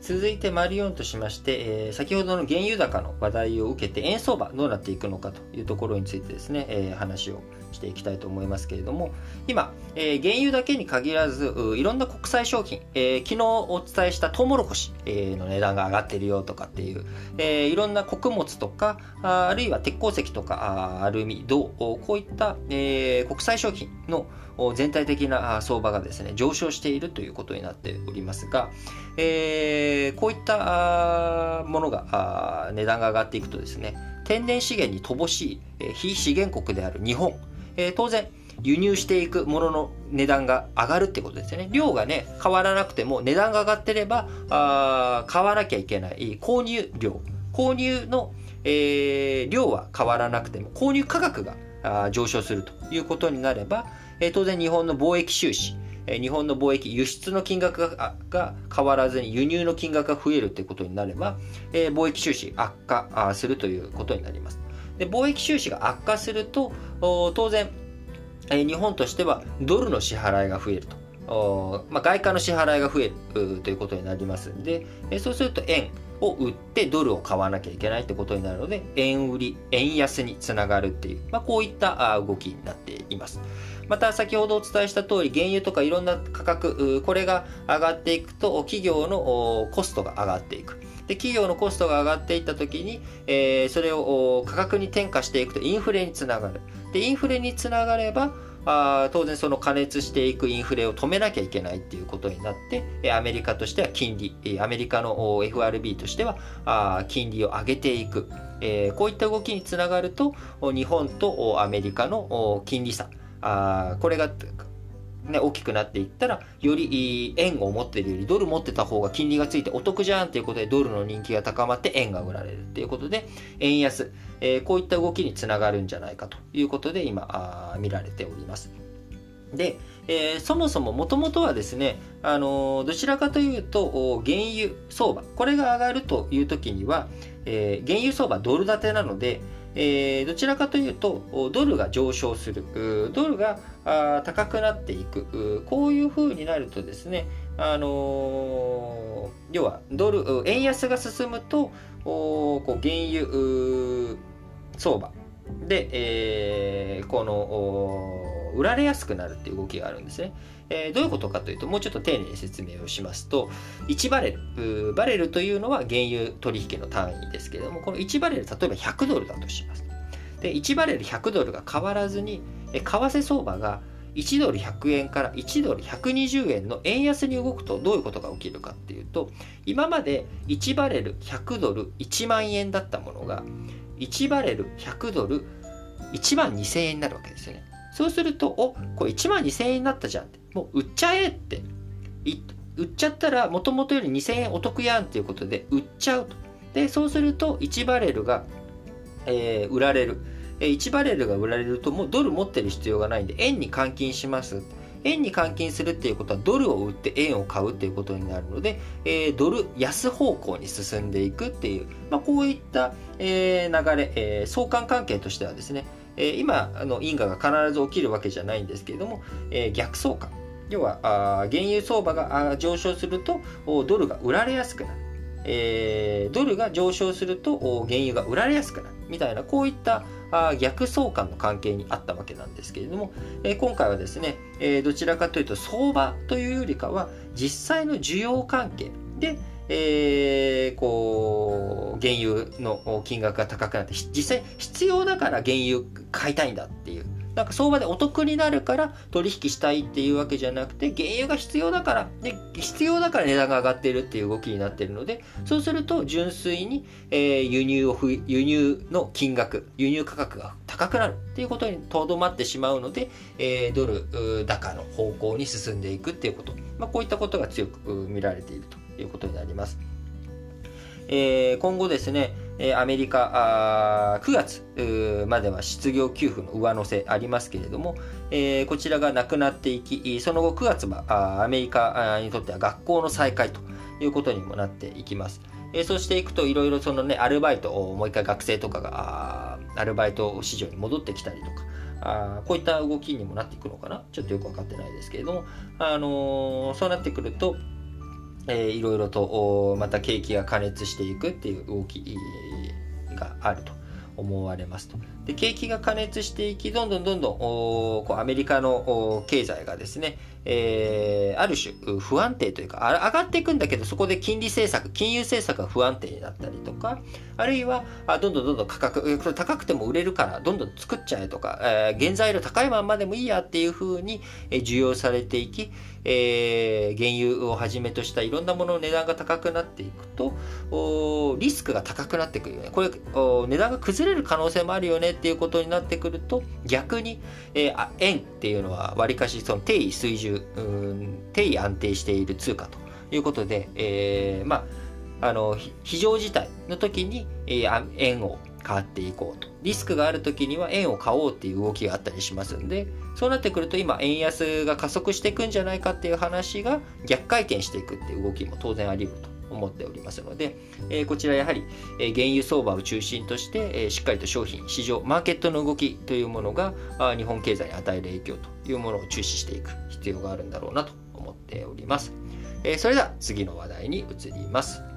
続いて、マリオンとしまして、えー、先ほどの原油高の話題を受けて、円相場どうなっていくのかというところについてですね、えー、話をしていきたいと思いますけれども、今、えー、原油だけに限らず、いろんな国際商品、え、昨日お伝えしたトウモロコシ、え、の値段が上がってるよとかっていう、え、いろんな穀物とか、ああるいは鉄鉱石とか、アルミ、銅、こういった、え、国際商品の全体的な相場がですね、上昇しているということになっておりますが、えー、こういったものが値段が上がっていくとですね、天然資源に乏しいえ非資源国である日本、えー、当然輸入していくものの値段が上がるってことですよね。量がね、変わらなくても値段が上がってれば、あ買わなきゃいけない購入量、購入の、えー、量は変わらなくても購入価格が上昇するということになれば、えー、当然日本の貿易収支、日本の貿易輸出の金額が変わらずに輸入の金額が増えるということになれば、え、貿易収支悪化するということになります。で貿易収支が悪化すると当然、え、日本としてはドルの支払いが増えると。ま、外貨の支払いが増えるということになりますんで、え、そうすると円を売ってドルを買わなきゃいけないってことになるので、円売り、円安につながるっていう、まあ、こういった動きになっています。また先ほどお伝えした通り原油とかいろんな価格これが上がっていくと企業のコストが上がっていく。で企業のコストが上がっていった時に、えー、それを価格に転嫁していくとインフレにつながる。でインフレにつながればあ当然その加熱していくインフレを止めなきゃいけないっていうことになってアメリカとしては金利アメリカの FRB としてはあ金利を上げていく、えー、こういった動きにつながると日本とアメリカの金利差あこれがね、大きくなっていったら、より円を持ってるよりドル持ってた方が金利がついてお得じゃんっていうことでドルの人気が高まって円が売られるっていうことで、円安、えー、こういった動きにつながるんじゃないかということで今あ見られております。で、えー、そもそももともとはですね、あのー、どちらかというと原油相場これが上がるという時には、えー、原油相場ドル建てなので、えー、どちらかというとドルが上昇する。ドルが高くなっていく。こういうふうになるとですね、あのー、要はドル円安が進むとこう原油相場。で、えー、この売られやすくなるっていう動きがあるんですね。えー、どういうことかというと、もうちょっと丁寧に説明をしますと、1バレル、バレルというのは原油取引の単位ですけれども、この1バレル、例えば100ドルだとします。で、1バレル100ドルが変わらずに、為替相場が1ドル100円から1ドル120円の円安に動くとどういうことが起きるかっていうと今まで1バレル100ドル1万円だったものが1バレル100ドル1万2000円になるわけですよねそうするとおこれ1万2000円になったじゃんってもう売っちゃえって。売っちゃったらもともとより2000円お得やんっていうことで売っちゃうと。でそうすると1バレルが、えー、売られる。1バレルが売られるともうドル持ってる必要がないんで円に換金します。円に換金するっていうことはドルを売って円を買うっていうことになるので、えー、ドル安方向に進んでいくっていう、まあ、こういった、えー、流れ、えー、相関関係としてはですね、えー、今あの因果が必ず起きるわけじゃないんですけれども、えー、逆相関。要はあ原油相場が上昇するとドルが売られやすくなる、えー、ドルが上昇すると原油が売られやすくなる。みたいなこういったあ逆相関の関係にあったわけなんですけれども、えー、今回はですね、えー、どちらかというと相場というよりかは実際の需要関係で、えー、こう原油の金額が高くなって実際必要だから原油買いたいんだっていうなんか相場でお得になるから取引したいっていうわけじゃなくて、原油が必要だから、で必要だから値段が上がってるっていう動きになってるので、そうすると純粋に、えー、輸入を輸入の金額、輸入価格が高くなるっていうことにとどまってしまうので、えー、ドル高の方向に進んでいくっていうこと、まあ、こういったことが強く見られているということになります。えー、今後ですね、アメリカ9月までは失業給付の上乗せありますけれども、え、こちらがなくなっていき、その後9月はアメリカにとっては学校の再開ということにもなっていきます。え、そうしていくといろいろそのね、アルバイトをもう一回学生とかがアルバイト市場に戻ってきたりとか、あこういった動きにもなっていくのかなちょっとよく分かってないですけれども、あのー、そうなってくると、えー、いろいろとまた景気が加熱していくっていう動きがあると思われますと。で景気が加熱していきどんどんどんどんこうアメリカの経済がですね、えー、ある種不安定というか上がっていくんだけどそこで金利政策金融政策が不安定になったりとかあるいはあどんどんどんどん価格これ高くても売れるからどんどん作っちゃえとか、えー、原材料高いまんまでもいいやっていうふうに需要されていき、えー、原油をはじめとしたいろんなものの値段が高くなっていくとおリスクが高くなってくるよね。これお値段が崩れる可能性もあるよねっていうことになってくると逆に、えー、円っていうのはわりかしその定位水準中、うん、低位安定している通貨ということで、えー、まああの非常事態の時に、えー、円を買っていこうと。リスクがある時には円を買おうっていう動きがあったりしますんでそうなってくると今円安が加速していくんじゃないかっていう話が逆回転していくっていう動きも当然あり得ると。思っておりますので、え、こちらやはり、え、原油相場を中心として、え、しっかりと商品、市場、マーケットの動きというものがあ日本経済に与える影響というものを注視していく必要があるんだろうなと思っております。え、それでは次の話題に移ります。